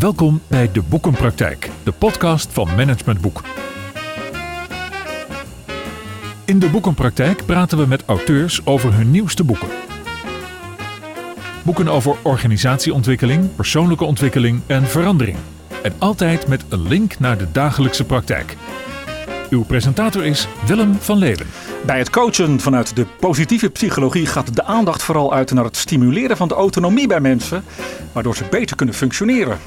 Welkom bij De Boekenpraktijk, de podcast van Management Boek. In De Boekenpraktijk praten we met auteurs over hun nieuwste boeken. Boeken over organisatieontwikkeling, persoonlijke ontwikkeling en verandering. En altijd met een link naar de dagelijkse praktijk. Uw presentator is Willem van Leeuwen. Bij het coachen vanuit de positieve psychologie gaat de aandacht vooral uit naar het stimuleren van de autonomie bij mensen, waardoor ze beter kunnen functioneren.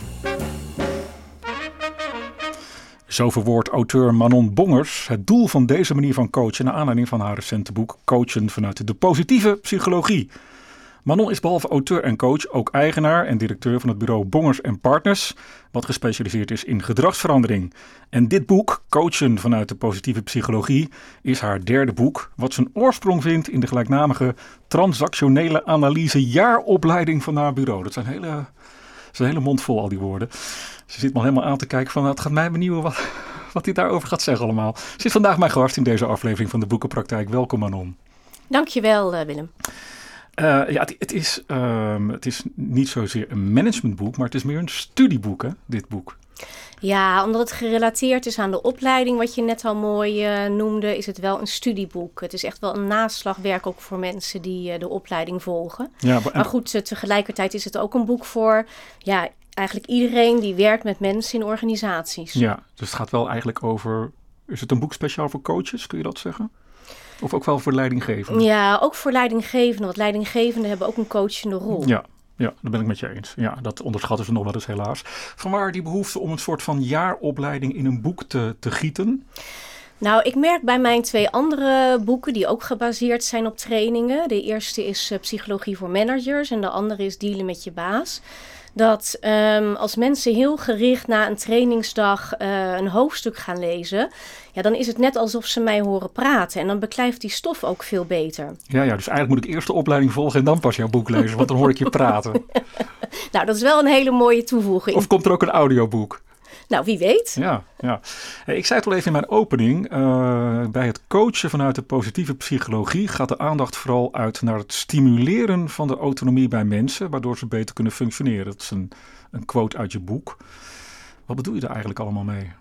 Zo verwoordt auteur Manon Bongers het doel van deze manier van coachen naar aanleiding van haar recente boek Coachen vanuit de positieve psychologie. Manon is behalve auteur en coach ook eigenaar en directeur van het bureau Bongers Partners, wat gespecialiseerd is in gedragsverandering. En dit boek, Coachen vanuit de positieve psychologie, is haar derde boek, wat zijn oorsprong vindt in de gelijknamige transactionele analyse jaaropleiding van haar bureau. Dat zijn hele, dat hele mond vol al die woorden. Ze zit me al helemaal aan te kijken van, nou, het gaat mij benieuwen wat, wat hij daarover gaat zeggen allemaal. Ze zit vandaag mijn gast in deze aflevering van de Boekenpraktijk. Welkom Manon. Dankjewel uh, Willem. Uh, ja, het, het, is, uh, het is niet zozeer een managementboek, maar het is meer een studieboek, hè, dit boek. Ja, omdat het gerelateerd is aan de opleiding, wat je net al mooi uh, noemde, is het wel een studieboek. Het is echt wel een naslagwerk ook voor mensen die de opleiding volgen. Ja, maar, maar goed, tegelijkertijd is het ook een boek voor ja, eigenlijk iedereen die werkt met mensen in organisaties. Ja, dus het gaat wel eigenlijk over. Is het een boek speciaal voor coaches, kun je dat zeggen? Of ook wel voor leidinggevenden? Ja, ook voor leidinggevenden. Want leidinggevenden hebben ook een coachende rol. Ja, ja, daar ben ik met je eens. Ja, dat onderschatten ze nog wel eens helaas. Vanwaar die behoefte om een soort van jaaropleiding in een boek te, te gieten? Nou, ik merk bij mijn twee andere boeken, die ook gebaseerd zijn op trainingen. De eerste is uh, Psychologie voor Managers en de andere is Dealen met je baas dat um, als mensen heel gericht na een trainingsdag uh, een hoofdstuk gaan lezen, ja, dan is het net alsof ze mij horen praten. En dan beklijft die stof ook veel beter. Ja, ja dus eigenlijk moet ik eerst de opleiding volgen en dan pas jouw boek lezen, want dan hoor ik je praten. nou, dat is wel een hele mooie toevoeging. Of komt er ook een audioboek? Nou, wie weet. Ja, ja. Ik zei het al even in mijn opening. Uh, bij het coachen vanuit de positieve psychologie gaat de aandacht vooral uit naar het stimuleren van de autonomie bij mensen, waardoor ze beter kunnen functioneren. Dat is een, een quote uit je boek. Wat bedoel je daar eigenlijk allemaal mee?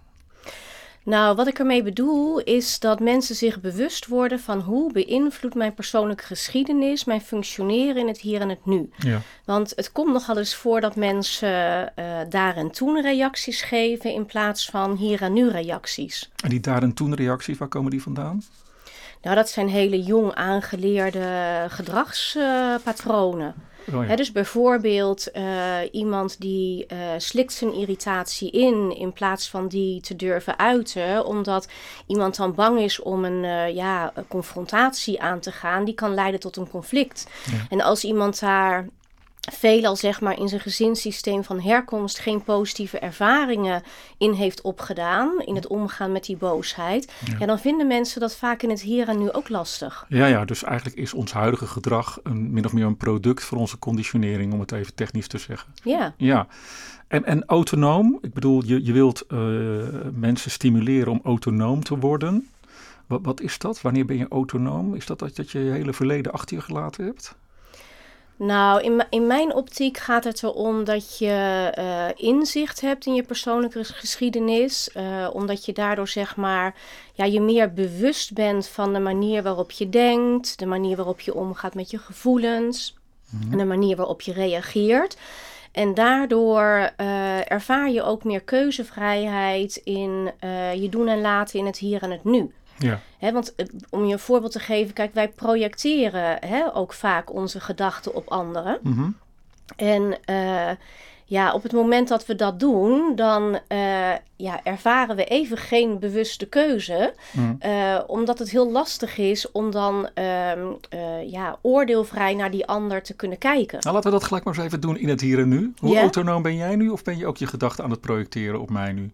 Nou, wat ik ermee bedoel is dat mensen zich bewust worden van hoe beïnvloedt mijn persoonlijke geschiedenis mijn functioneren in het hier en het nu. Ja. Want het komt nogal eens voor dat mensen uh, daar en toen reacties geven in plaats van hier en nu reacties. En die daar en toen reacties, waar komen die vandaan? Nou, dat zijn hele jong aangeleerde gedragspatronen. Uh, Oh dus bijvoorbeeld uh, iemand die uh, slikt zijn irritatie in in plaats van die te durven uiten, omdat iemand dan bang is om een, uh, ja, confrontatie aan te gaan, die kan leiden tot een conflict. Ja. En als iemand daar veelal zeg maar in zijn gezinssysteem van herkomst geen positieve ervaringen in heeft opgedaan in het omgaan met die boosheid, ja. dan vinden mensen dat vaak in het hier en nu ook lastig. Ja, ja, dus eigenlijk is ons huidige gedrag een, min of meer een product van onze conditionering, om het even technisch te zeggen. Ja. Ja. En, en autonoom, ik bedoel, je, je wilt uh, mensen stimuleren om autonoom te worden. Wat, wat is dat? Wanneer ben je autonoom? Is dat dat, dat je je hele verleden achter je gelaten hebt? Nou, in, in mijn optiek gaat het erom dat je uh, inzicht hebt in je persoonlijke geschiedenis. Uh, omdat je daardoor zeg maar ja, je meer bewust bent van de manier waarop je denkt, de manier waarop je omgaat met je gevoelens mm-hmm. en de manier waarop je reageert. En daardoor uh, ervaar je ook meer keuzevrijheid in je doen en laten in het hier en het nu. Ja. He, want eh, om je een voorbeeld te geven, kijk, wij projecteren he, ook vaak onze gedachten op anderen. Mm En uh, ja, op het moment dat we dat doen, dan uh, ja, ervaren we even geen bewuste keuze. Mm. omdat het heel lastig is om dan ehm, ja, oordeelvrij naar die ander te kunnen kijken. Nou, laten we dat gelijk maar eens even doen in het hier en nu. Hoe yeah. autonoom ben jij nu? Of ben je ook je gedachten aan het projecteren op mij nu?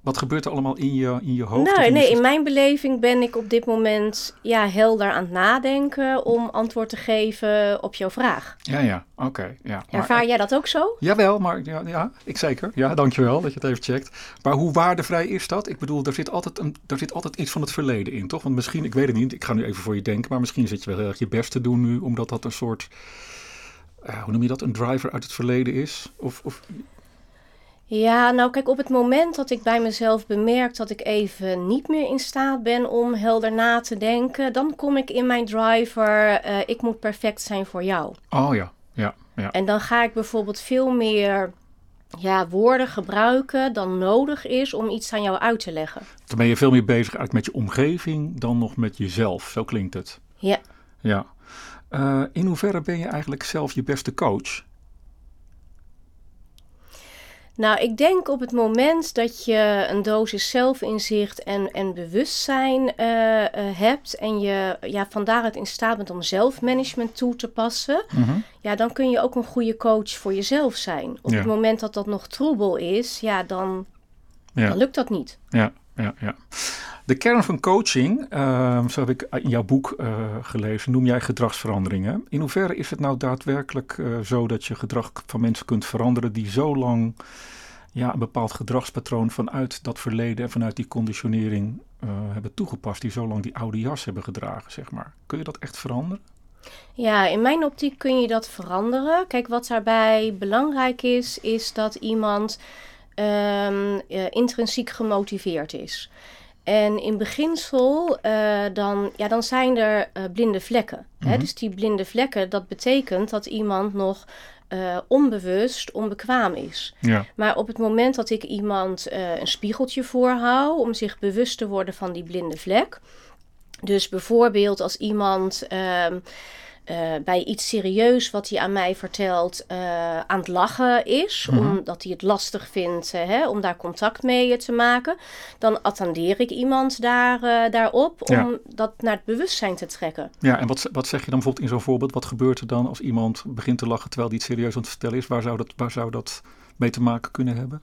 Wat gebeurt er allemaal in je, in je hoofd? Nou, nee, in mijn beleving ben ik op dit moment ja, helder aan het nadenken om antwoord te geven op jouw vraag. Ja, ja, oké. Okay, ja. Ervaar jij dat ook zo? Jawel, maar ja, ja, ik zeker. Ja, dankjewel dat je het even checkt. Maar hoe waardevrij is dat? Ik bedoel, er zit altijd, een, er zit altijd iets van het verleden in, toch? Want misschien, ik weet het niet, ik ga nu even voor je denken, maar misschien zit je wel heel erg je best te doen nu, omdat dat een soort uh, hoe noem je dat, een driver uit het verleden is? Of, of... Ja, nou kijk, op het moment dat ik bij mezelf bemerk dat ik even niet meer in staat ben om helder na te denken, dan kom ik in mijn driver, uh, ik moet perfect zijn voor jou. Oh ja, ja, ja. En dan ga ik bijvoorbeeld veel meer ja, woorden gebruiken dan nodig is om iets aan jou uit te leggen. Dan ben je veel meer bezig eigenlijk met je omgeving dan nog met jezelf. Zo klinkt het. Ja. Ja. Uh, in hoeverre ben je eigenlijk zelf je beste coach? Nou, ik denk op het moment dat je een dosis zelfinzicht en, en bewustzijn uh, uh, hebt en je ja, van daaruit in staat bent om zelfmanagement toe te passen, mm -hmm. ja, dan kun je ook een goede coach voor jezelf zijn. Op ja. het moment dat dat nog troebel is, ja, dan, ja. dan lukt dat niet. Ja, ja, ja. De kern van coaching, uh, zo heb ik in jouw boek uh, gelezen, noem jij gedragsveranderingen. In hoeverre is het nou daadwerkelijk uh, zo dat je gedrag van mensen kunt veranderen die zo lang ja, een bepaald gedragspatroon vanuit dat verleden en vanuit die conditionering uh, hebben toegepast, die zo lang die oude jas hebben gedragen, zeg maar. Kun je dat echt veranderen? Ja, in mijn optiek kun je dat veranderen. Kijk, wat daarbij belangrijk is, is dat iemand um, intrinsiek gemotiveerd is. En in beginsel uh, dan, ja, dan zijn er uh, blinde vlekken. Mm -hmm. hè? Dus die blinde vlekken, dat betekent dat iemand nog uh, onbewust onbekwaam is. Ja. Maar op het moment dat ik iemand een spiegeltje voorhoud om zich bewust te worden van die blinde vlek. Dus bijvoorbeeld als iemand ehm, uh, bij iets serieus wat hij aan mij vertelt uh, aan het lachen is, mm -hmm. omdat hij het lastig vindt uh, hè, om daar contact mee te maken, dan attendeer ik iemand daar, daarop om ja. dat naar het bewustzijn te trekken. Ja, en wat, wat zeg je dan bijvoorbeeld in zo'n voorbeeld? Wat gebeurt er dan als iemand begint te lachen terwijl hij het serieus aan het vertellen is? Waar zou dat, waar zou dat mee te maken kunnen hebben?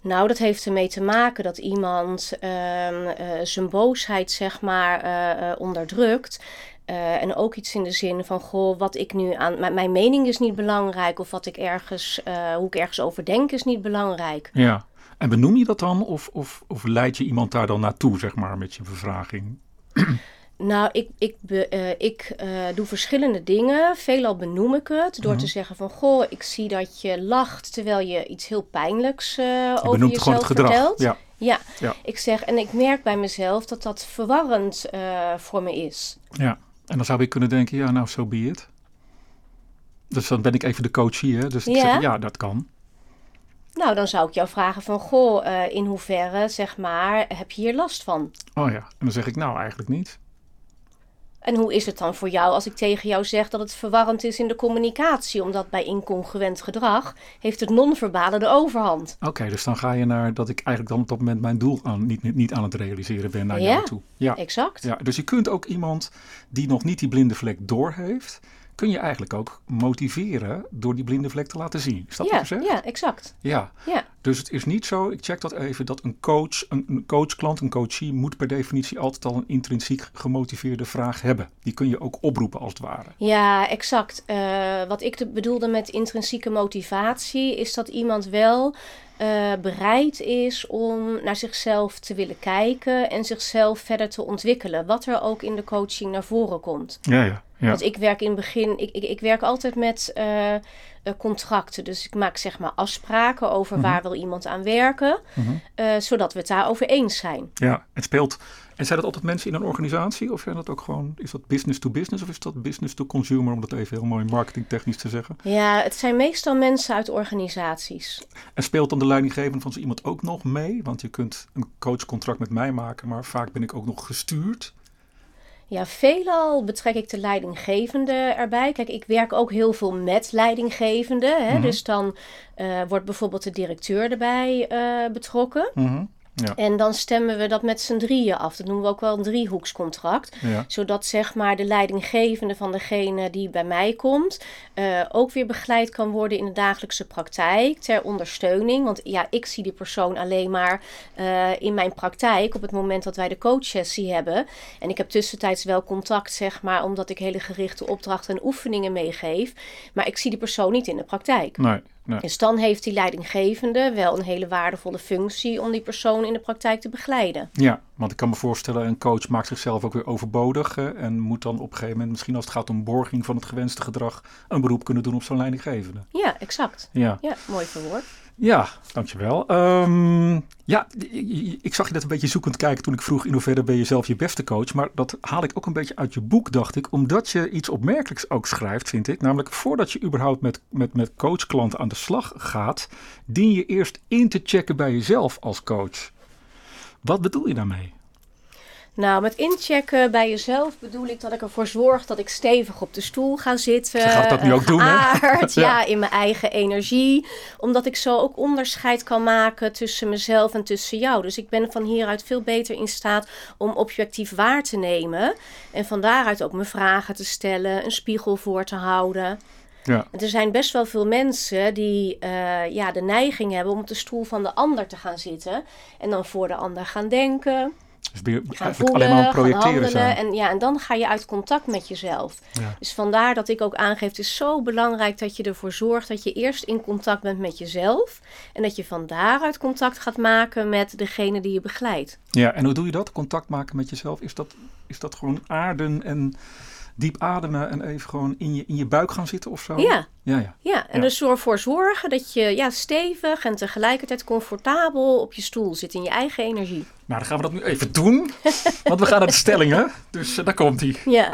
Nou, dat heeft ermee te maken dat iemand uh, uh, zijn boosheid, zeg maar, uh, onderdrukt. Uh, en ook iets in de zin van, goh, wat ik nu aan. Mijn mening is niet belangrijk. Of wat ik ergens, hoe ik ergens over denk, is niet belangrijk. Ja. En benoem je dat dan? Of, of, of leid je iemand daar dan naartoe, zeg maar, met je bevraging? Nou, ik, ik, be, uh, ik doe verschillende dingen. Veelal benoem ik het door te zeggen van... Goh, ik zie dat je lacht terwijl je iets heel pijnlijks over jezelf gewoon het gedrag. vertelt. Ja. Ja. ja, ik zeg en ik merk bij mezelf dat dat verwarrend voor me is. Ja. En dan zou ik kunnen denken, ja, nou, zo so be it. Dus dan ben ik even de coach hier. Dus ja. Zeg, ja, dat kan. Nou, dan zou ik jou vragen van, goh, uh, in hoeverre, zeg maar, heb je hier last van? Oh ja, en dan zeg ik, nou, eigenlijk niet. En hoe is het dan voor jou als ik tegen jou zeg dat het verwarrend is in de communicatie? Omdat bij incongruent gedrag heeft het non-verbale de overhand. Oké, okay, dus dan ga je naar dat ik eigenlijk dan op dat moment mijn doel aan, niet, niet aan het realiseren ben naar ja, jou toe. Ja, exact. Ja, dus je kunt ook iemand die nog niet die blinde vlek doorheeft, kun je eigenlijk ook motiveren door die blinde vlek te laten zien. Is dat ja, wat je zegt? Ja, exact. Ja. ja. Dus het is niet zo, ik check dat even, dat een coach, een, een coach-klant, een coachie moet per definitie altijd al een intrinsiek gemotiveerde vraag hebben. Die kun je ook oproepen als het ware. Ja, exact. Uh, wat ik de, bedoelde met intrinsieke motivatie is dat iemand wel uh, bereid is om naar zichzelf te willen kijken en zichzelf verder te ontwikkelen. Wat er ook in de coaching naar voren komt. Ja, ja. Ja. Want ik werk in het begin, ik, ik, ik werk altijd met uh, uh, contracten. Dus ik maak zeg maar afspraken over mm -hmm. waar wil iemand aan werken, mm -hmm. uh, zodat we het daarover eens zijn. Ja, het speelt. En zijn dat altijd mensen in een organisatie? Of zijn dat ook gewoon, is dat business to business of is dat business to consumer, om dat even heel mooi marketingtechnisch te zeggen? Ja, het zijn meestal mensen uit organisaties. En speelt dan de leidinggevende van zo iemand ook nog mee? Want je kunt een coachcontract met mij maken, maar vaak ben ik ook nog gestuurd. Ja, veelal betrek ik de leidinggevende erbij. Kijk, ik werk ook heel veel met leidinggevende. Hè? Mm-hmm. Dus dan uh, wordt bijvoorbeeld de directeur erbij uh, betrokken. Mm-hmm. Ja. En dan stemmen we dat met z'n drieën af. Dat noemen we ook wel een driehoekscontract. Ja. Zodat zeg maar de leidinggevende van degene die bij mij komt... Uh, ook weer begeleid kan worden in de dagelijkse praktijk ter ondersteuning. Want ja, ik zie die persoon alleen maar uh, in mijn praktijk op het moment dat wij de coachsessie hebben. En ik heb tussentijds wel contact, zeg maar, omdat ik hele gerichte opdrachten en oefeningen meegeef. Maar ik zie die persoon niet in de praktijk. Nee. Dus dan heeft die leidinggevende wel een hele waardevolle functie om die persoon in de praktijk te begeleiden. Ja, want ik kan me voorstellen, een coach maakt zichzelf ook weer overbodig en moet dan op een gegeven moment, misschien als het gaat om borging van het gewenste gedrag, een beroep kunnen doen op zo'n leidinggevende. Ja, exact. Ja, Ja, mooi verwoord. Ja dankjewel. Ehm ja, ik zag je net een beetje zoekend kijken toen ik vroeg in hoeverre ben je zelf je beste coach. Maar dat haal ik ook een beetje uit je boek, dacht ik. Omdat je iets opmerkelijks ook schrijft, vind ik. Namelijk voordat je überhaupt met, met, met coachklanten aan de slag gaat, dien je eerst in te checken bij jezelf als coach. Wat bedoel je daarmee? Nou, met inchecken bij jezelf bedoel ik dat ik ervoor zorg dat ik stevig op de stoel ga zitten. Ze gaat dat nu eh, ook doen, hè? geaard, Ja. in mijn eigen energie. Omdat ik zo ook onderscheid kan maken tussen mezelf en tussen jou. Dus ik ben van hieruit veel beter in staat om objectief waar te nemen. En van daaruit ook mijn vragen te stellen, een spiegel voor te houden. Ja, er zijn best wel veel mensen die eh, ja, de neiging hebben om op de stoel van de ander te gaan zitten. En dan voor de ander gaan denken. Dus je gaan voelen, alleen maar gaan projecteren handelen. zijn. En, ja, en dan ga je uit contact met jezelf. Ja. Dus vandaar dat ik ook aangeef, het is zo belangrijk dat je ervoor zorgt dat je eerst in contact bent met jezelf. En dat je van daaruit contact gaat maken met degene die je begeleidt. Ja, en hoe doe je dat? Contact maken met jezelf? Is dat, is dat gewoon aarden en diep ademen en even gewoon in je, in je buik gaan zitten of zo? Ja, Ja, ja. ja. en Ja. dus ervoor zorgen dat je ja, stevig en tegelijkertijd comfortabel op je stoel zit in je eigen energie. Nou, dan gaan we dat nu even doen. Want we gaan naar de stellingen. Dus eh, daar komt hij. Ja.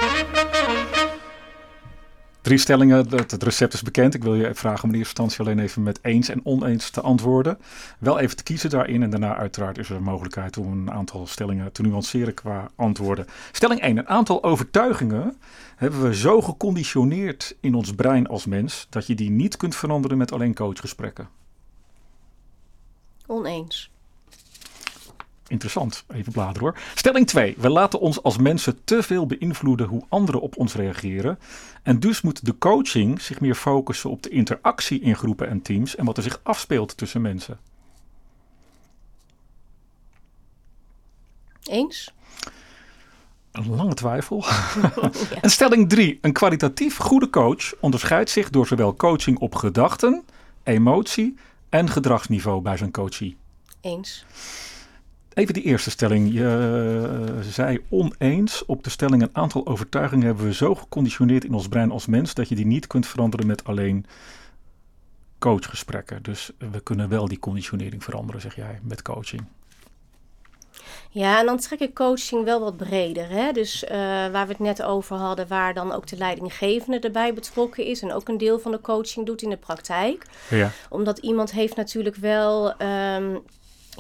Drie stellingen. Het, het recept is bekend. Ik wil je vragen om in eerste instantie alleen even met eens en oneens te antwoorden. Wel even te kiezen daarin. En daarna uiteraard is er een mogelijkheid om een aantal stellingen te nuanceren qua antwoorden. Stelling 1. Een aantal overtuigingen hebben we zo geconditioneerd in ons brein als mens... dat je die niet kunt veranderen met alleen coachgesprekken. Oneens. Interessant. Even bladeren hoor. Stelling 2. We laten ons als mensen te veel beïnvloeden hoe anderen op ons reageren. En dus moet de coaching zich meer focussen op de interactie in groepen en teams en wat er zich afspeelt tussen mensen. Eens? Een lange twijfel. En stelling 3. Een kwalitatief goede coach onderscheidt zich door zowel coaching op gedachten, emotie en gedragsniveau bij zijn coachie. Eens. Even die eerste stelling. Je eh, zei oneens op de stelling een aantal overtuigingen hebben we zo geconditioneerd in ons brein als mens dat je die niet kunt veranderen met alleen coachgesprekken. Dus we kunnen wel die conditionering veranderen, zeg jij, met coaching. Ja, en dan trek ik coaching wel wat breder. Hè? Dus eh, waar we het net over hadden, waar dan ook de leidinggevende erbij betrokken is en ook een deel van de coaching doet in de praktijk. Ja. Omdat iemand heeft natuurlijk wel ehm,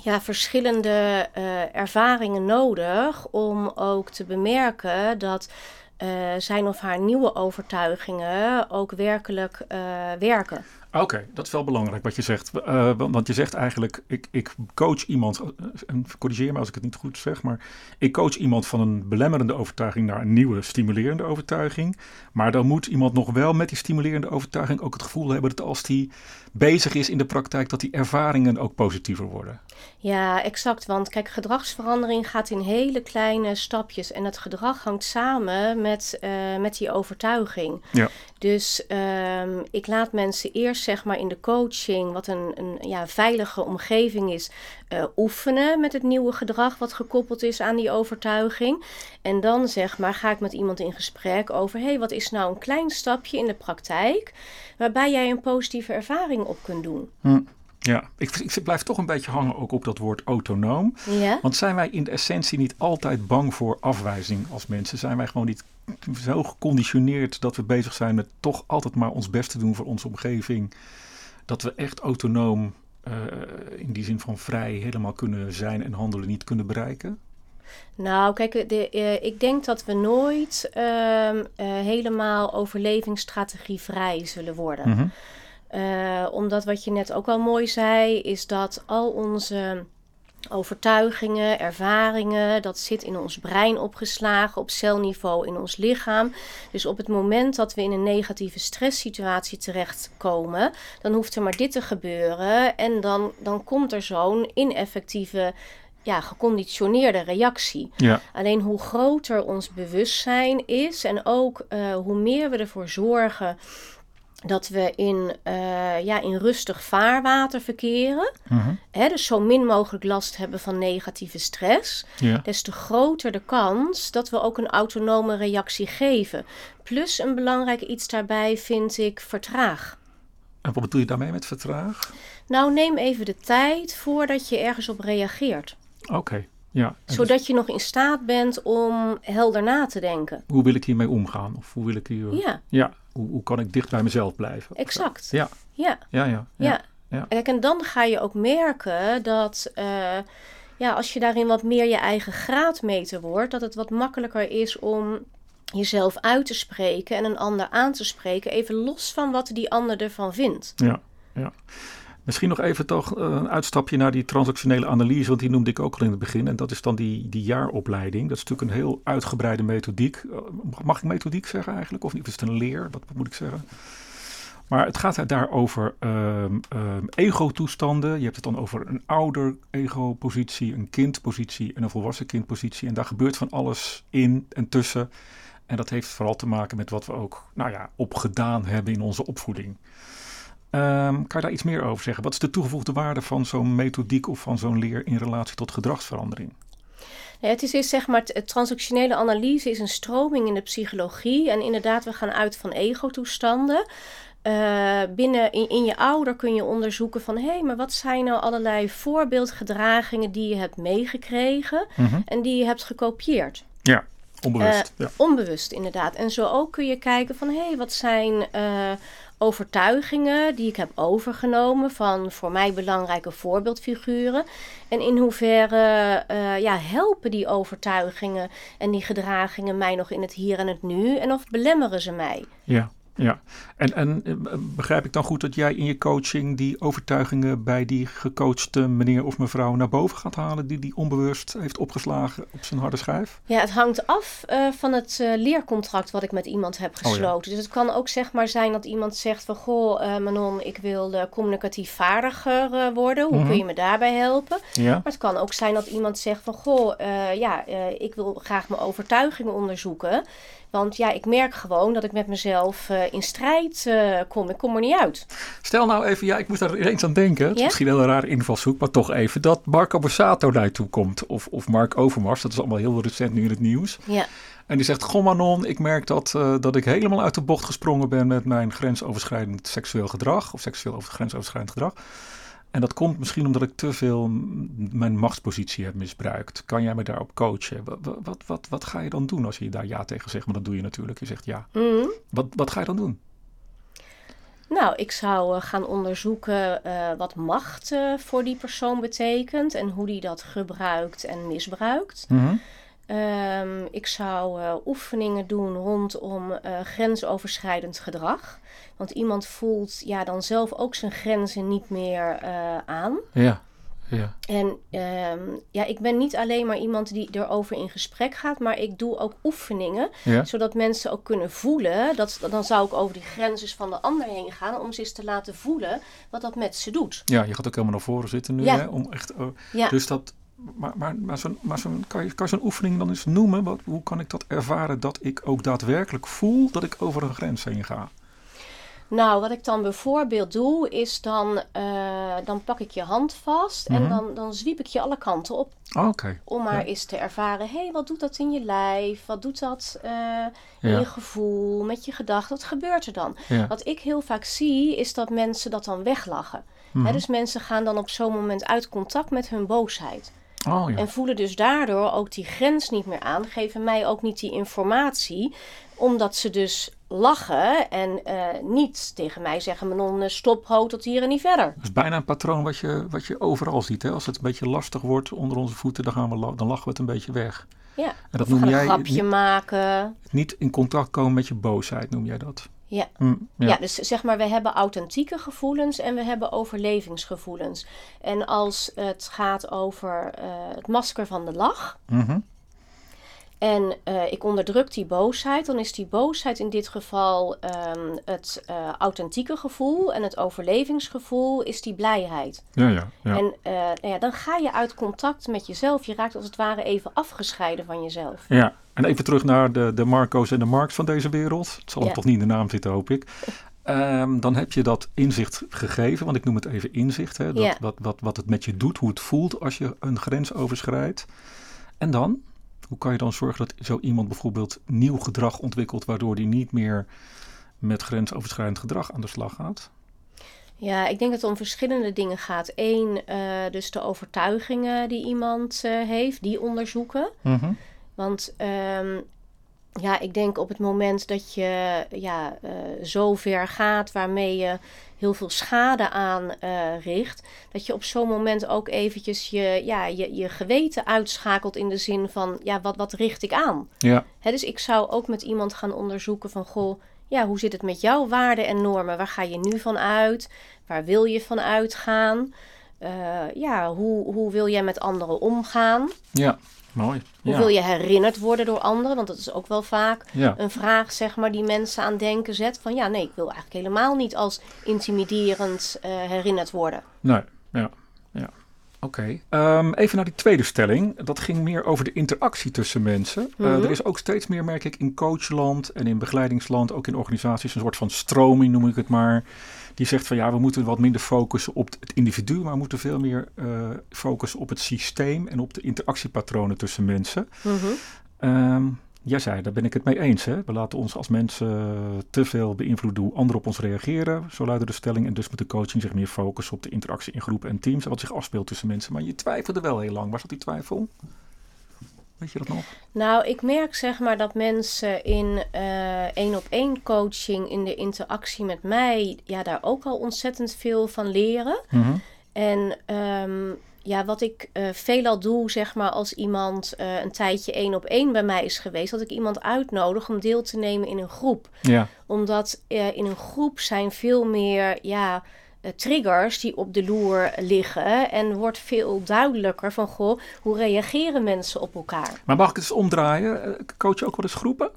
ja, verschillende eh, ervaringen nodig om ook te bemerken dat eh, zijn of haar nieuwe overtuigingen ook werkelijk eh, werken. Oké, dat is wel belangrijk wat je zegt. Want, je zegt eigenlijk, ik, ik coach iemand, en corrigeer me als ik het niet goed zeg, maar ik coach iemand van een belemmerende overtuiging naar een nieuwe stimulerende overtuiging. Maar dan moet iemand nog wel met die stimulerende overtuiging ook het gevoel hebben dat als die bezig is in de praktijk, dat die ervaringen ook positiever worden. Ja, exact. Want kijk, gedragsverandering gaat in hele kleine stapjes. En het gedrag hangt samen met, eh, met die overtuiging. Ja. Dus ehm, ik laat mensen eerst zeg maar in de coaching, wat een, een ja, veilige omgeving is, eh, oefenen met het nieuwe gedrag wat gekoppeld is aan die overtuiging. En dan zeg maar ga ik met iemand in gesprek over, hé, hey, wat is nou een klein stapje in de praktijk waarbij jij een positieve ervaring op kunt doen. Ja, ik, ik blijf toch een beetje hangen ook op dat woord autonoom. Ja? Want zijn wij in de essentie niet altijd bang voor afwijzing als mensen? Zijn wij gewoon niet zo geconditioneerd dat we bezig zijn met toch altijd maar ons best te doen voor onze omgeving? Dat we echt autonoom, eh, in die zin van vrij, helemaal kunnen zijn en handelen, niet kunnen bereiken? Nou, kijk, de, eh, ik denk dat we nooit eh, helemaal overlevingsstrategievrij zullen worden. Mhm. Eh, omdat wat je net ook wel mooi zei, is dat al onze overtuigingen, ervaringen, dat zit in ons brein opgeslagen op celniveau in ons lichaam. Dus op het moment dat we in een negatieve stresssituatie terechtkomen, dan hoeft er maar dit te gebeuren en dan, dan komt er zo'n ineffectieve, ja, geconditioneerde reactie. Ja, Alleen hoe groter ons bewustzijn is en ook eh, hoe meer we ervoor zorgen dat we in, eh, ja, in rustig vaarwater verkeren. Mhm. Hè, dus zo min mogelijk last hebben van negatieve stress. Ja. Des te groter de kans dat we ook een autonome reactie geven. Plus een belangrijk iets daarbij vind ik vertraag. En wat bedoel je daarmee met vertraag? Nou, neem even de tijd voordat je ergens op reageert. Oké, ja. Zodat je nog in staat bent om helder na te denken. hoe wil ik hiermee omgaan? Of hoe wil ik hier... Ja, Ja, hoe, hoe kan ik dicht bij mezelf blijven? exact. Ja, Ja, ja, ja. ja. ja. Kijk, en dan ga je ook merken dat eh, ja, als je daarin wat meer je eigen graadmeter wordt, dat het wat makkelijker is om jezelf uit te spreken en een ander aan te spreken, even los van wat die ander ervan vindt. Ja, ja. Misschien nog even toch eh, een uitstapje naar die transactionele analyse, want die noemde ik ook al in het begin. En dat is dan die, die jaaropleiding. Dat is natuurlijk een heel uitgebreide methodiek. Eh, Mag ik methodiek zeggen eigenlijk? Of niet? Is het een leer? Wat moet ik zeggen? Maar het gaat daar over ehm, ego-toestanden. Je hebt het dan over een ouder ego-positie, een kindpositie en een volwassen kindpositie. En daar gebeurt van alles in en tussen. En dat heeft vooral te maken met wat we ook nou ja, opgedaan hebben in onze opvoeding. Ehm, kan je daar iets meer over zeggen? Wat is de toegevoegde waarde van zo'n methodiek of van zo'n leer in relatie tot gedragsverandering? Het is, is zeg maar, transactionele analyse is een stroming in de psychologie. En inderdaad, we gaan uit van ego-toestanden. Eh, binnen in, in je ouder kun je onderzoeken van... hé, hey, maar wat zijn nou allerlei voorbeeldgedragingen die je hebt meegekregen... en die je hebt gekopieerd? Ja, onbewust. Eh, ja. Onbewust inderdaad. En zo ook kun je kijken van... hé, hey, wat zijn eh, overtuigingen die ik heb overgenomen... van voor mij belangrijke voorbeeldfiguren... en in hoeverre eh, ja, helpen die overtuigingen en die gedragingen mij nog in het hier en het nu... en of belemmeren ze mij? ja, ja. En, en eh, begrijp ik dan goed dat jij in je coaching die overtuigingen bij die gecoachte meneer of mevrouw naar boven gaat halen, die die onbewust heeft opgeslagen op zijn harde schijf? Ja, het hangt af eh, van het eh, leercontract wat ik met iemand heb ja. gesloten. Dus het kan ook zeg maar zijn dat iemand zegt van... Goh, eh, Manon, ik wil communicatief vaardiger worden. Hoe Mhm. kun je me daarbij helpen? Ja. Maar het kan ook zijn dat iemand zegt van... Goh, ja, ik wil graag mijn overtuigingen onderzoeken. Want ja, ik merk gewoon dat ik met mezelf in strijd eh, kom. Ik kom er niet uit. Stel nou even, ja, ik moest daar ineens aan denken. Het is Ja? misschien een heel raar invalshoek, maar toch even. Dat Marco Borsato naar je toe komt. Of, of Mark Overmars, dat is allemaal heel recent nu in het nieuws. Ja, En die zegt, goh Manon, ik merk dat, eh, dat ik helemaal uit de bocht gesprongen ben met mijn grensoverschrijdend seksueel gedrag. Of seksueel over, grensoverschrijdend gedrag. En dat komt misschien omdat ik te veel mijn machtspositie heb misbruikt. Kan jij me daarop coachen? Wat, wat, wat, wat ga je dan doen als je daar ja tegen zegt? Maar dat doe je natuurlijk. Je zegt ja. Mhm. Wat, wat ga je dan doen? Nou, ik zou eh, gaan onderzoeken eh, wat macht eh, voor die persoon betekent en hoe die dat gebruikt en misbruikt. Ehm, ik zou oefeningen doen rondom grensoverschrijdend gedrag. Want iemand voelt ja, dan zelf ook zijn grenzen niet meer aan. Ja, ja. En ehm, ja, ik ben niet alleen maar iemand die erover in gesprek gaat, maar ik doe ook oefeningen, Ja. zodat mensen ook kunnen voelen. Dat, dan zou ik over die grenzen van de ander heen gaan, om ze eens te laten voelen wat dat met ze doet. Ja, je gaat ook helemaal naar voren zitten nu. Ja. Hè, om echt, oh, Ja. Dus dat, maar, maar, maar, zo'n, maar zo'n, kan je, kan je zo'n oefening dan eens noemen? Wat, hoe kan ik dat ervaren dat ik ook daadwerkelijk voel dat ik over een grens heen ga? Nou, wat ik dan bijvoorbeeld doe, is dan, eh, dan pak ik je hand vast en Mhm. dan, dan zwiep ik je alle kanten op. Oh, Oké. Om maar Ja. eens te ervaren, hé, hey, wat doet dat in je lijf? Wat doet dat eh, in Ja. je gevoel, met je gedachten? Wat gebeurt er dan? Ja. Wat ik heel vaak zie, is dat mensen dat dan weglachen. Mhm. Hè, dus mensen gaan dan op zo'n moment uit contact met hun boosheid. Oh ja. En voelen dus daardoor ook die grens niet meer aan. Geven mij ook niet die informatie. Omdat ze dus lachen en eh, niet tegen mij zeggen... Manon, eh, stop, ho, tot hier en niet verder. Dat is bijna een patroon wat je, wat je overal ziet. Hè? Als het een beetje lastig wordt onder onze voeten, dan, gaan we, dan lachen we het een beetje weg. Ja, En dat of noem een jij grapje niet, maken. niet in contact komen met je boosheid, noem jij dat? Ja. Hm, Ja. ja. dus zeg maar, we hebben authentieke gevoelens en we hebben overlevingsgevoelens. En als het gaat over eh, het masker van de lach Mhm. En eh, ik onderdruk die boosheid, dan is die boosheid in dit geval ehm, het eh, authentieke gevoel en het overlevingsgevoel is die blijheid. ja, ja, ja. En eh, nou ja, dan ga je uit contact met jezelf. Je raakt als het ware even afgescheiden van jezelf. Ja, en even terug naar de, de Marco's en de Marks van deze wereld. Het zal Ja. hem toch niet in de naam zitten, hoop ik. Ehm, dan heb je dat inzicht gegeven, want ik noem het even inzicht. Hè, dat, Ja. wat, wat, wat het met je doet, hoe het voelt als je een grens overschrijdt. En dan? Hoe kan je dan zorgen dat zo iemand bijvoorbeeld nieuw gedrag ontwikkelt, waardoor die niet meer met grensoverschrijdend gedrag aan de slag gaat? Ja, ik denk dat het om verschillende dingen gaat. Eén, eh, dus de overtuigingen die iemand eh, heeft, die onderzoeken. Want ehm, ja, ik denk op het moment dat je ja, eh, zo ver gaat waarmee je heel veel schade aan eh, richt, dat je op zo'n moment ook eventjes je, ja, je, je geweten uitschakelt in de zin van, ja, wat, wat richt ik aan? Ja, Hè, dus ik zou ook met iemand gaan onderzoeken van, goh, ja, hoe zit het met jouw waarden en normen? Waar ga je nu van uit? Waar wil je van uitgaan? Eh, ja, hoe, hoe wil jij met anderen omgaan? ja, mooi. Hoe ja. wil je herinnerd worden door anderen? Want dat is ook wel vaak Ja. een vraag, zeg maar, die mensen aan denken zet. Van ja, nee, ik wil eigenlijk helemaal niet als intimiderend eh, herinnerd worden. Nee, ja. ja. Oké. Ehm, even naar die tweede stelling. Dat ging meer over de interactie tussen mensen. Eh, Mhm. er is ook steeds meer, merk ik, in coachland en in begeleidingsland, ook in organisaties, een soort van stroming, noem ik het maar. Die zegt van ja, we moeten wat minder focussen op het individu, maar we moeten veel meer eh, focussen op het systeem en op de interactiepatronen tussen mensen. Mhm. Ehm, jij zei, daar ben ik het mee eens. Hè? We laten ons als mensen te veel beïnvloeden hoe anderen op ons reageren. Zo luidde de stelling. En dus moet de coaching zich meer focussen op de interactie in groepen en teams. En wat zich afspeelt tussen mensen. Maar je twijfelde wel heel lang. Waar zat die twijfel? Weet je dat nog? Nou, ik merk zeg maar dat mensen in één op één coaching, in de interactie met mij, ja, daar ook al ontzettend veel van leren. En ehm, ja, wat ik eh, veelal doe, zeg maar, als iemand eh, een tijdje één op één bij mij is geweest, dat ik iemand uitnodig om deel te nemen in een groep. Ja, Omdat eh, in een groep zijn veel meer ja, triggers die op de loer liggen. En wordt veel duidelijker van, goh, hoe reageren mensen op elkaar? maar mag ik het eens omdraaien? Eh, Coach je ook wel eens groepen?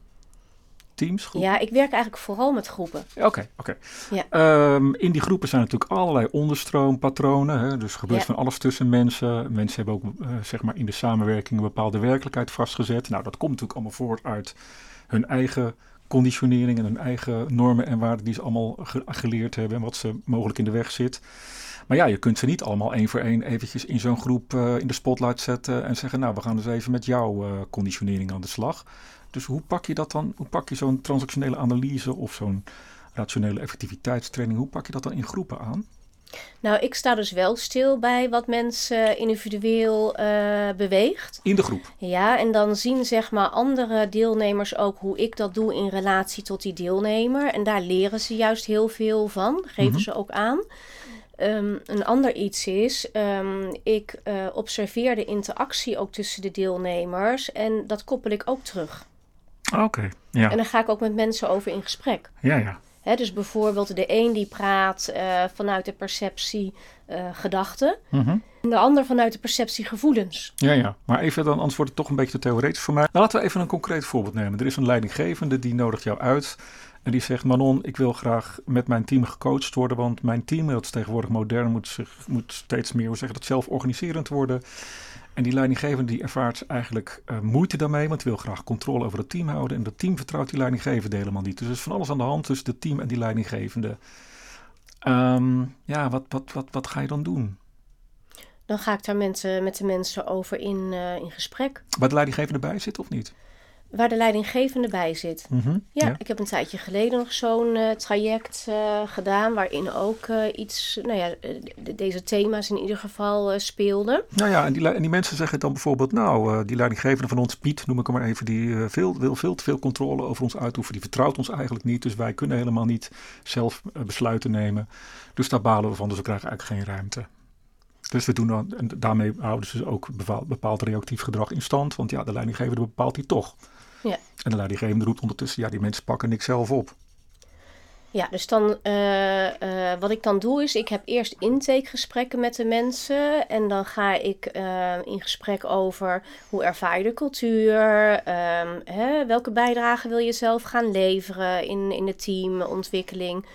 Teams, groepen? Ja, ik werk eigenlijk vooral met groepen. Ja, Oké, oké. Ja. Ehm, in die groepen zijn natuurlijk allerlei onderstroompatronen. Hè? Dus er gebeurt Ja. van alles tussen mensen. Mensen hebben ook eh, zeg maar in de samenwerking een bepaalde werkelijkheid vastgezet. Nou, dat komt natuurlijk allemaal voort uit hun eigen conditionering en hun eigen normen en waarden die ze allemaal ge- geleerd hebben en wat ze mogelijk in de weg zit. Maar ja, je kunt ze niet allemaal één voor één eventjes in zo'n groep eh, in de spotlight zetten en zeggen, nou, we gaan dus even met jouw eh, conditionering aan de slag. Dus hoe pak je dat dan? Hoe pak je zo'n transactionele analyse of zo'n rationele effectiviteitstraining, hoe pak je dat dan in groepen aan? Nou, ik sta dus wel stil bij wat mensen individueel eh, beweegt. In de groep. Ja, en dan zien zeg maar andere deelnemers ook hoe ik dat doe in relatie tot die deelnemer. En daar leren ze juist heel veel van, geven Mhm. ze ook aan. Ehm, een ander iets is, ehm, ik eh, observeer de interactie ook tussen de deelnemers en dat koppel ik ook terug. Oké, ja. En daar ga ik ook met mensen over in gesprek. Ja, ja. Dus bijvoorbeeld de een die praat eh, vanuit de perceptie eh, gedachten Mhm. en de ander vanuit de perceptie gevoelens. Ja, ja. Maar even dan, het toch een beetje te theoretisch voor mij. Nou, laten we even een concreet voorbeeld nemen. Er is een leidinggevende die nodigt jou uit. En die zegt, Manon, ik wil graag met mijn team gecoacht worden. Want mijn team, dat is tegenwoordig modern, moet, zich, moet steeds meer, hoe zeg dat, zelforganiserend worden. En die leidinggevende die ervaart eigenlijk eh, moeite daarmee, want wil graag controle over het team houden. En dat team vertrouwt die leidinggevende helemaal niet. Dus er is van alles aan de hand tussen het team en die leidinggevende. Ehm, ja, wat, wat, wat, wat ga je dan doen? Dan ga ik daar met, eh, met de mensen over in, eh, in gesprek. Waar de leidinggevende bij zit of niet? Waar de leidinggevende bij zit. Mhm, Ja, ik heb een tijdje geleden nog zo'n eh, traject eh, gedaan. waarin ook eh, iets, nou ja, de- deze thema's in ieder geval speelden. Nou ja, en die, en die mensen zeggen dan bijvoorbeeld, nou, die leidinggevende van ons, Piet, noem ik hem maar even, die veel, wil veel te veel controle over ons uitoefenen. Die vertrouwt ons eigenlijk niet, dus wij kunnen helemaal niet zelf besluiten nemen. Dus daar balen we van, dus we krijgen eigenlijk geen ruimte. Dus we doen dan, en daarmee houden ze ook bepaald, bepaald reactief gedrag in stand, want ja, de leidinggevende bepaalt die toch. Ja. En de leidinggevende roept ondertussen, ja, die mensen pakken niks zelf op. Ja, dus dan, eh, eh, wat ik dan doe is, ik heb eerst intakegesprekken met de mensen. En dan ga ik eh, in gesprek over hoe ervaar je de cultuur, ehm, hè, welke bijdrage wil je zelf gaan leveren in, in de teamontwikkeling.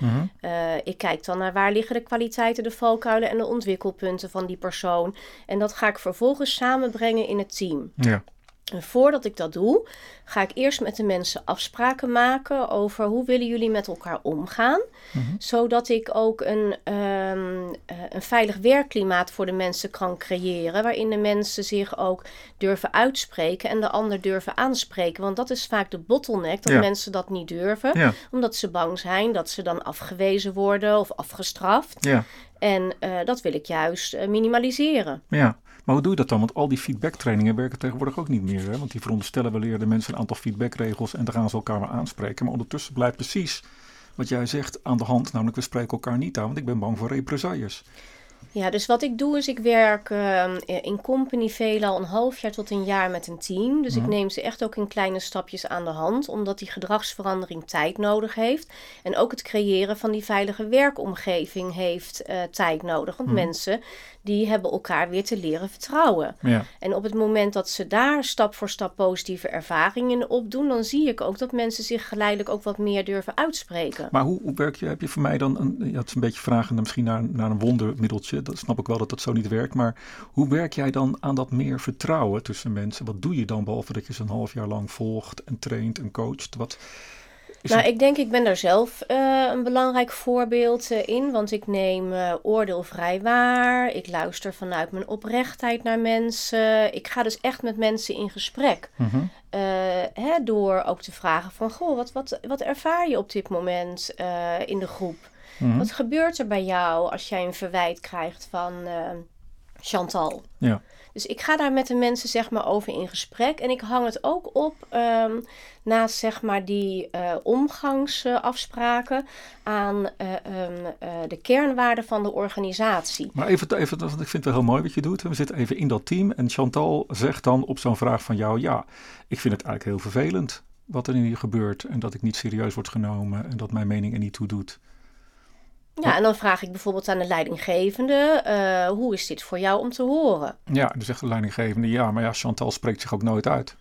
Eh, ik kijk dan naar waar liggen de kwaliteiten, de valkuilen en de ontwikkelpunten van die persoon. En dat ga ik vervolgens samenbrengen in het team. Ja. En voordat ik dat doe, ga ik eerst met de mensen afspraken maken over hoe willen jullie met elkaar omgaan. Mhm. Zodat ik ook een, ehm, eh, een veilig werkklimaat voor de mensen kan creëren. Waarin de mensen zich ook durven uitspreken en de ander durven aanspreken. Want dat is vaak de bottleneck, dat Ja. mensen dat niet durven. Ja, Omdat ze bang zijn dat ze dan afgewezen worden of afgestraft. ja, En eh, dat wil ik juist eh, minimaliseren. ja. Maar hoe doe je dat dan? Want al die feedbacktrainingen werken tegenwoordig ook niet meer. Hè? Want die veronderstellen we leren de mensen een aantal feedbackregels en dan gaan ze elkaar weer aanspreken. Maar ondertussen blijft precies wat jij zegt aan de hand. Namelijk, we spreken elkaar niet aan, want ik ben bang voor represailles. Ja, dus wat ik doe is ik werk ehm, in company veelal een half jaar tot een jaar met een team. Dus Mhm. ik neem ze echt ook in kleine stapjes aan de hand, omdat die gedragsverandering tijd nodig heeft. En ook het creëren van die veilige werkomgeving heeft eh, tijd nodig. Want Mhm. mensen die hebben elkaar weer te leren vertrouwen. Ja, En op het moment dat ze daar stap voor stap positieve ervaringen in opdoen, dan zie ik ook dat mensen zich geleidelijk ook wat meer durven uitspreken. maar hoe, hoe werk je? Heb je voor mij dan, een, ja, het is een beetje vragen misschien naar, naar een wondermiddeltje. Dat snap ik wel dat dat zo niet werkt. Maar hoe werk jij dan aan dat meer vertrouwen tussen mensen? Wat doe je dan, behalve dat je ze een half jaar lang volgt en traint en coacht? Wat, is Nou, het- ik denk, ik ben daar zelf eh, een belangrijk voorbeeld eh, in. Want ik neem eh, oordeel vrij waar. Ik luister vanuit mijn oprechtheid naar mensen. Ik ga dus echt met mensen in gesprek. Mhm. Hè, door ook te vragen van, goh, wat, wat, wat ervaar je op dit moment in de groep? Mhm. Wat gebeurt er bij jou als jij een verwijt krijgt van Chantal? Ja. Dus ik ga daar met de mensen zeg maar over in gesprek. En ik hang het ook op ehm, naast zeg maar die eh, omgangsafspraken aan eh, ehm, eh, de kernwaarden van de organisatie. Maar even, even, want ik vind het wel heel mooi wat je doet. We zitten even in dat team en Chantal zegt dan op zo'n vraag van jou... ja, ik vind het eigenlijk heel vervelend wat er hier gebeurt... en dat ik niet serieus word genomen en dat mijn mening er niet toe doet. Ja, en dan vraag ik bijvoorbeeld aan de leidinggevende, eh, hoe is dit voor jou om te horen? Ja, dan zegt de leidinggevende... ja, maar ja, Chantal spreekt zich ook nooit uit.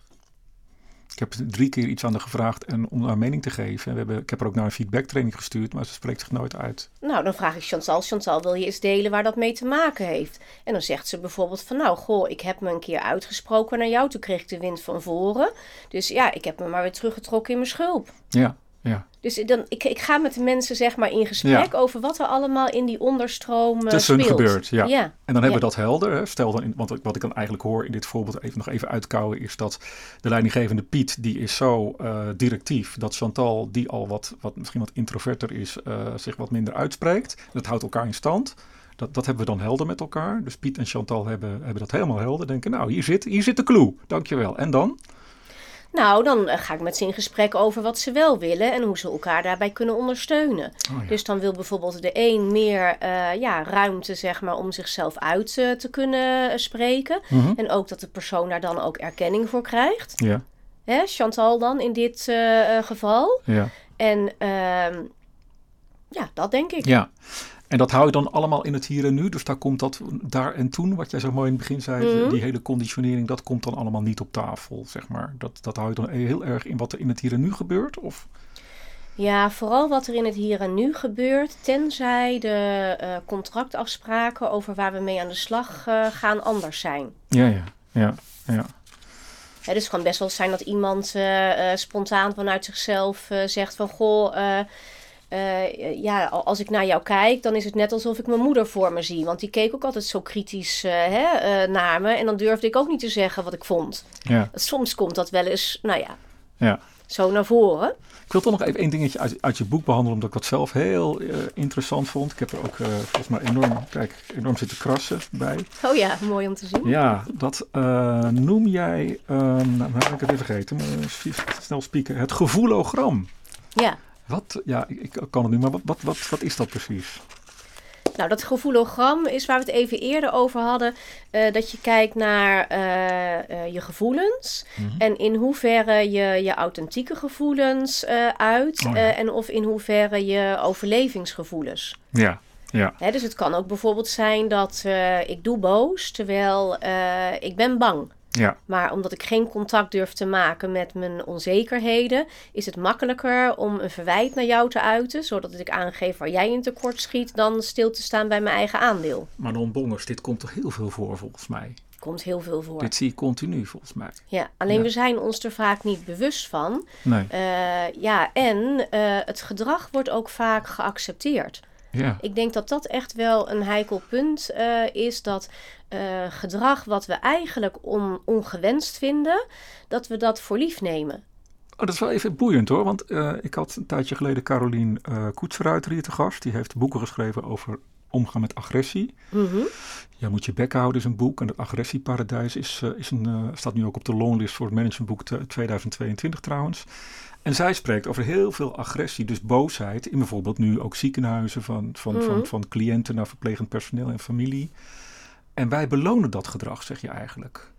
Ik heb drie keer iets aan haar gevraagd en om haar mening te geven. We hebben, ik heb haar ook naar een feedbacktraining gestuurd... maar ze spreekt zich nooit uit. Nou, dan vraag ik Chantal, Chantal, wil je eens delen waar dat mee te maken heeft? En dan zegt ze bijvoorbeeld van, nou, goh, ik heb me een keer uitgesproken naar jou. Toen kreeg ik de wind van voren. Dus ja, ik heb me maar weer teruggetrokken in mijn schulp. Ja, ja. Dus dan, ik, ik ga met de mensen zeg maar in gesprek over wat er allemaal in die onderstroom eh, Tussen speelt. gebeurt, ja. ja. En dan hebben we dat helder. Hè? Stel dan, in, want wat ik dan eigenlijk hoor in dit voorbeeld even nog even uitkouwen, is dat de leidinggevende Piet, die is zo eh, directief, dat Chantal, die al wat, wat misschien wat introverter is, eh, zich wat minder uitspreekt. Dat houdt elkaar in stand. Dat, dat hebben we dan helder met elkaar. Dus Piet en Chantal hebben, hebben dat helemaal helder. Denken, nou, hier zit, hier zit de clue. Dankjewel. En dan? Nou, dan eh, ga ik met ze in gesprek over wat ze wel willen en hoe ze elkaar daarbij kunnen ondersteunen. Oh ja. Dus dan wil bijvoorbeeld de een meer eh, ja, ruimte zeg maar, om zichzelf uit eh, te kunnen spreken. Mhm. En ook dat de persoon daar dan ook erkenning voor krijgt. Ja, Hè, Chantal dan in dit geval. ja. En ehm, ja, dat denk ik. Ja. En dat hou je dan allemaal in het hier en nu. Dus daar komt dat daar en toen, wat jij zo mooi in het begin zei, Mhm. die hele conditionering, dat komt dan allemaal niet op tafel, zeg maar. Dat, dat hou je dan heel erg in wat er in het hier en nu gebeurt? Of? Ja, vooral wat er in het hier en nu gebeurt, tenzij de eh, contractafspraken over waar we mee aan de slag eh, gaan anders zijn. Ja, ja, ja, ja. Hè, dus het kan best wel zijn dat iemand eh, spontaan vanuit zichzelf zegt van goh, eh, ja, al- als ik naar jou kijk, dan is het net alsof ik mijn moeder voor me zie. Want die keek ook altijd zo kritisch eh, hè, eh, naar me. En dan durfde ik ook niet te zeggen wat ik vond. ja, Soms komt dat wel eens, nou ja, ja. zo naar voren. Ik wil toch nog even één dingetje uit, uit je boek behandelen, omdat ik dat zelf heel interessant vond. Ik heb er ook volgens mij enorm, kijk, enorm zitten krassen bij. Oh ja, mooi om te zien. Ja, dat noem jij, ehm, nou, nou heb ik het even vergeten, maar snel spieken, het gevoelogram. Ja. Wat, ja, ik, kan het nu, maar wat, wat, wat, wat is dat precies? Nou, dat gevoelogram is waar we het even eerder over hadden. eh, dat je kijkt naar eh, eh, je gevoelens. Mhm. En in hoeverre je je authentieke gevoelens uit. Oh ja. en of in hoeverre je overlevingsgevoelens. Ja, ja, Hè, dus het kan ook bijvoorbeeld zijn dat ik doe boos terwijl ik ben bang. Ja, Maar omdat ik geen contact durf te maken met mijn onzekerheden, is het makkelijker om een verwijt naar jou te uiten, zodat ik aangeef waar jij in tekort schiet, dan stil te staan bij mijn eigen aandeel. Manon Bongers, dit komt toch heel veel voor volgens mij? komt heel veel voor. Dit zie je continu volgens mij. Ja, alleen Ja. we zijn ons er vaak niet bewust van. Nee. Eh, ja, en eh, het gedrag wordt ook vaak geaccepteerd. Ja. Ik denk dat dat echt wel een heikel punt eh, is. Dat eh, gedrag wat we eigenlijk on- ongewenst vinden, dat we dat voor lief nemen. Oh, dat is wel even boeiend hoor. Want eh, ik had een tijdje geleden Carolien eh Koetsruiter hier te gast. Die heeft boeken geschreven over omgaan met agressie. Mhm. Ja, moet je bek houden is een boek. En het agressieparadijs is, is een, staat nu ook op de longlist voor het managementboek te- 2022 trouwens. En zij spreekt over heel veel agressie, dus boosheid. In bijvoorbeeld nu ook ziekenhuizen van, van, Mhm. van, van cliënten naar verplegend personeel en familie. En wij belonen dat gedrag, zeg je eigenlijk.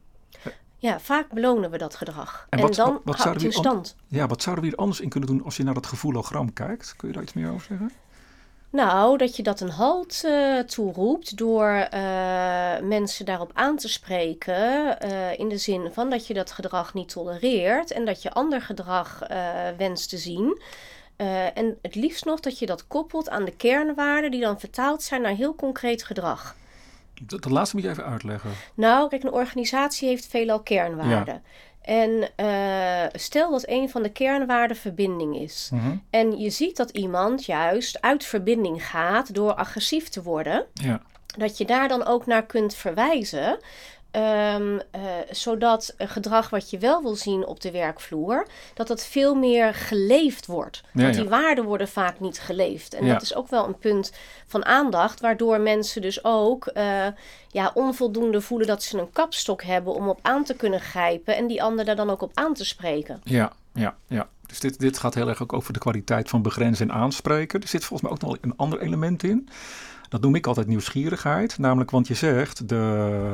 Ja, vaak belonen we dat gedrag. En En, wat- dan wat- wat houdt het in stand. Ja, wat zouden we hier anders in kunnen doen als je naar dat gevoelogram kijkt? Kun je daar iets meer over zeggen? Nou, dat je dat een halt eh, toeroept door eh, mensen daarop aan te spreken. eh, in de zin van dat je dat gedrag niet tolereert en dat je ander gedrag wenst te zien. En het liefst nog dat je dat koppelt aan de kernwaarden die dan vertaald zijn naar heel concreet gedrag. Dat, dat laatste moet je even uitleggen. Nou, kijk, een organisatie heeft veelal kernwaarden. En eh, stel dat een van de kernwaarden verbinding is. Mhm. En je ziet dat iemand juist uit verbinding gaat door agressief te worden. Ja, Dat je daar dan ook naar kunt verwijzen. Ehm, eh, zodat gedrag wat je wel wil zien op de werkvloer, dat dat veel meer geleefd wordt. Ja, Want ja. die waarden worden vaak niet geleefd. En Ja. dat is ook wel een punt van aandacht, waardoor mensen dus ook eh, ja, onvoldoende voelen dat ze een kapstok hebben om op aan te kunnen grijpen en die ander daar dan ook op aan te spreken. ja, ja, ja. Dus dit, dit gaat heel erg ook over de kwaliteit van begrenzen en aanspreken. Er zit volgens mij ook nog wel een ander element in. Dat noem ik altijd nieuwsgierigheid. Namelijk, want je zegt, de,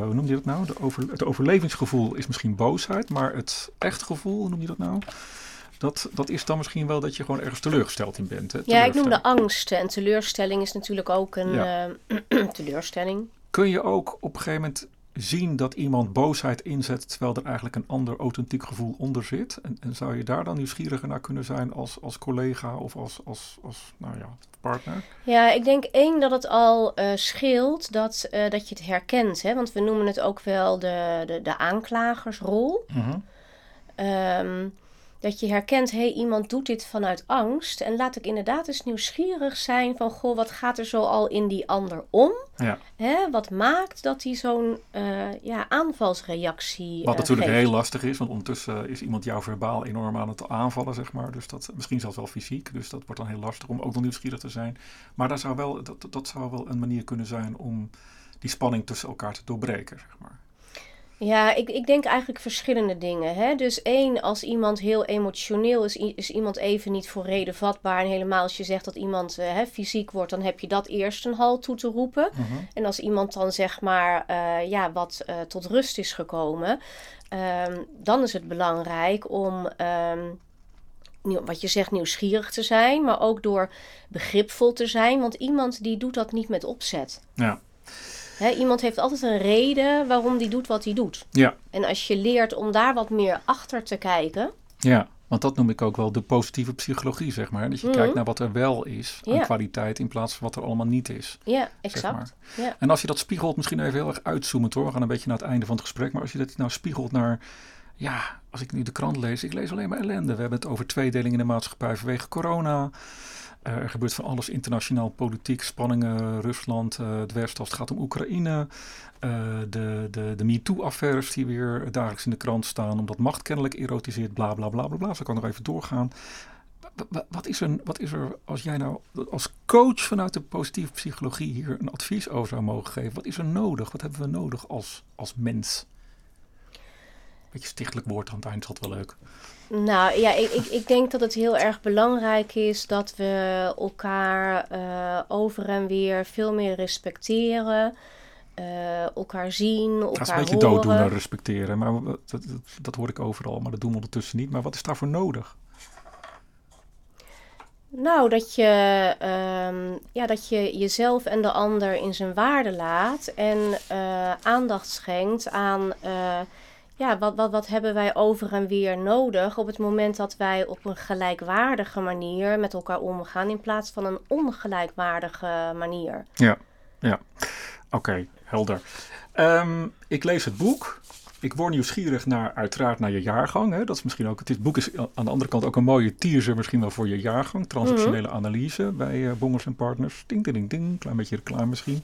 hoe noem je dat nou? De over, het overlevingsgevoel is misschien boosheid, maar het echt gevoel, hoe noem je dat nou? Dat, dat is dan misschien wel dat je gewoon ergens teleurgesteld in bent. Hè? Ja, ik noem de angsten en teleurstelling is natuurlijk ook een eh, teleurstelling. Kun je ook op een gegeven moment zien dat iemand boosheid inzet terwijl er eigenlijk een ander authentiek gevoel onder zit? En, en zou je daar dan nieuwsgieriger naar kunnen zijn als, als collega of als, als, als nou ja, partner? Ja, ik denk één dat het al eh, scheelt dat, eh, dat je het herkent. Hè? Want we noemen het ook wel de, de, de aanklagersrol. Ehm, dat je herkent, hé, hey, iemand doet dit vanuit angst. En laat ik inderdaad eens nieuwsgierig zijn van, goh, wat gaat er zo al in die ander om? Ja. Hè? Wat maakt dat hij zo'n eh, ja, aanvalsreactie Wat eh, natuurlijk geeft? heel lastig is, want ondertussen is iemand jou verbaal enorm aan het aanvallen, zeg maar. Dus dat misschien zelfs wel fysiek. Dus dat wordt dan heel lastig om ook nog nieuwsgierig te zijn. Maar daar zou wel, dat, dat zou wel een manier kunnen zijn om die spanning tussen elkaar te doorbreken, zeg maar. Ja, ik, ik denk eigenlijk verschillende dingen. Hè? Dus één, als iemand heel emotioneel is, is iemand even niet voor reden vatbaar. En helemaal als je zegt dat iemand eh, hè, fysiek wordt, dan heb je dat eerst een halt toe te roepen. En als iemand dan zeg maar eh, ja, wat eh, tot rust is gekomen, ehm, dan is het belangrijk om, ehm, nieuw- wat je zegt, nieuwsgierig te zijn, maar ook door begripvol te zijn. Want iemand die doet dat niet met opzet. Ja, Iemand heeft altijd een reden waarom die doet wat hij doet. ja, En als je leert om daar wat meer achter te kijken. ja. Want dat noem ik ook wel de positieve psychologie, zeg maar. Dat je Mhm. kijkt naar wat er wel is aan Ja. kwaliteit in plaats van wat er allemaal niet is. Ja, Zeg exact. Ja. En als je dat spiegelt, misschien even heel erg uitzoomend hoor. We gaan een beetje naar het einde van het gesprek. Maar als je dat nou spiegelt naar, ja, als ik nu de krant lees, ik lees alleen maar ellende. We hebben het over tweedeling in de maatschappij vanwege corona. Er gebeurt van alles internationaal, politiek, spanningen, Rusland, eh, het Westen als het gaat om Oekraïne. Eh, de de, de MeToo-affaires die weer dagelijks in de krant staan, omdat macht kennelijk erotiseert, bla bla bla bla bla. Zo kan nog even doorgaan. Wa- wa- Wat is, er, wat is er, als jij nou als coach vanuit de positieve psychologie hier een advies over zou mogen geven? Wat is er nodig? Wat hebben we nodig als, als mens? Beetje stichtelijk woord aan het eind, is altijd wel leuk. Nou ja, ik, ik, ik denk dat het heel erg belangrijk is dat we elkaar eh, over en weer veel meer respecteren. eh, elkaar zien, elkaar Dat is een beetje horen. dooddoener respecteren, maar dat, dat, dat hoor ik overal, maar dat doen we ondertussen niet. Maar wat is daarvoor nodig? Nou, dat je, ehm, ja, dat je jezelf en de ander in zijn waarde laat en eh, aandacht schenkt aan ja, wat, wat, wat hebben wij over en weer nodig op het moment dat wij op een gelijkwaardige manier met elkaar omgaan in plaats van een ongelijkwaardige manier. Ja, ja. Oké, helder. Ehm, ik lees het boek. Ik word nieuwsgierig naar, uiteraard naar je jaargang. Hè. Dat is misschien ook, het boek is aan de andere kant ook een mooie teaser misschien wel voor je jaargang. Transactionele mhm. analyse bij uh, Bongers en Partners. Ding, ding, ding. Klein beetje reclame misschien.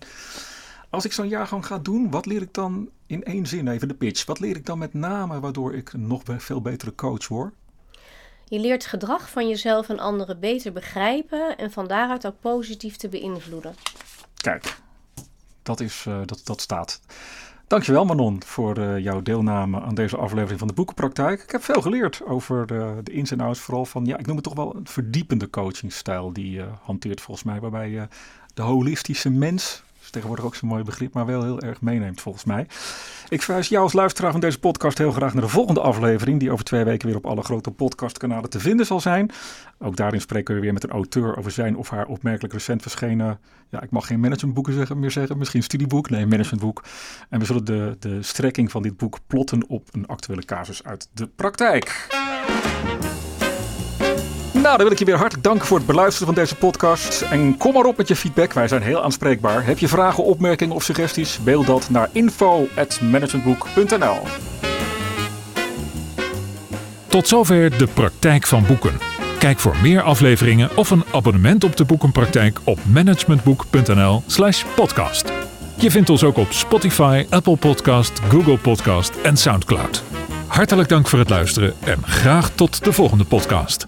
Als ik zo'n jaargang ga doen, wat leer ik dan in één zin, even de pitch. Wat leer ik dan met name waardoor ik een nog veel betere coach word? Je leert gedrag van jezelf en anderen beter begrijpen en van daaruit ook positief te beïnvloeden. Kijk, dat, is, uh, dat, dat staat. Dankjewel Manon voor uh, jouw deelname aan deze aflevering van de Boekenpraktijk. Ik heb veel geleerd over de, de ins en outs, vooral van, ja, ik noem het toch wel een verdiepende coachingstijl die je hanteert volgens mij, waarbij je de holistische mens tegenwoordig ook zo'n mooi begrip, maar wel heel erg meeneemt volgens mij. Ik verwijs jou als luisteraar van deze podcast heel graag naar de volgende aflevering, die over twee weken weer op alle grote podcastkanalen te vinden zal zijn. Ook daarin spreken we weer met een auteur over zijn of haar opmerkelijk recent verschenen, ja, ik mag geen managementboeken zeggen, meer zeggen, misschien studieboek, nee, managementboek. En we zullen de, de strekking van dit boek plotten op een actuele casus uit de praktijk. Nou, dan wil ik je weer hartelijk danken voor het beluisteren van deze podcast. En kom maar op met je feedback, wij zijn heel aanspreekbaar. Heb je vragen, opmerkingen of suggesties? Mail dat naar info.managementboek.nl Tot zover de praktijk van boeken. Kijk voor meer afleveringen of een abonnement op de boekenpraktijk op managementboek.nl/slash podcast. Je vindt ons ook op Spotify, Apple Podcast, Google Podcast en Soundcloud. Hartelijk dank voor het luisteren en graag tot de volgende podcast.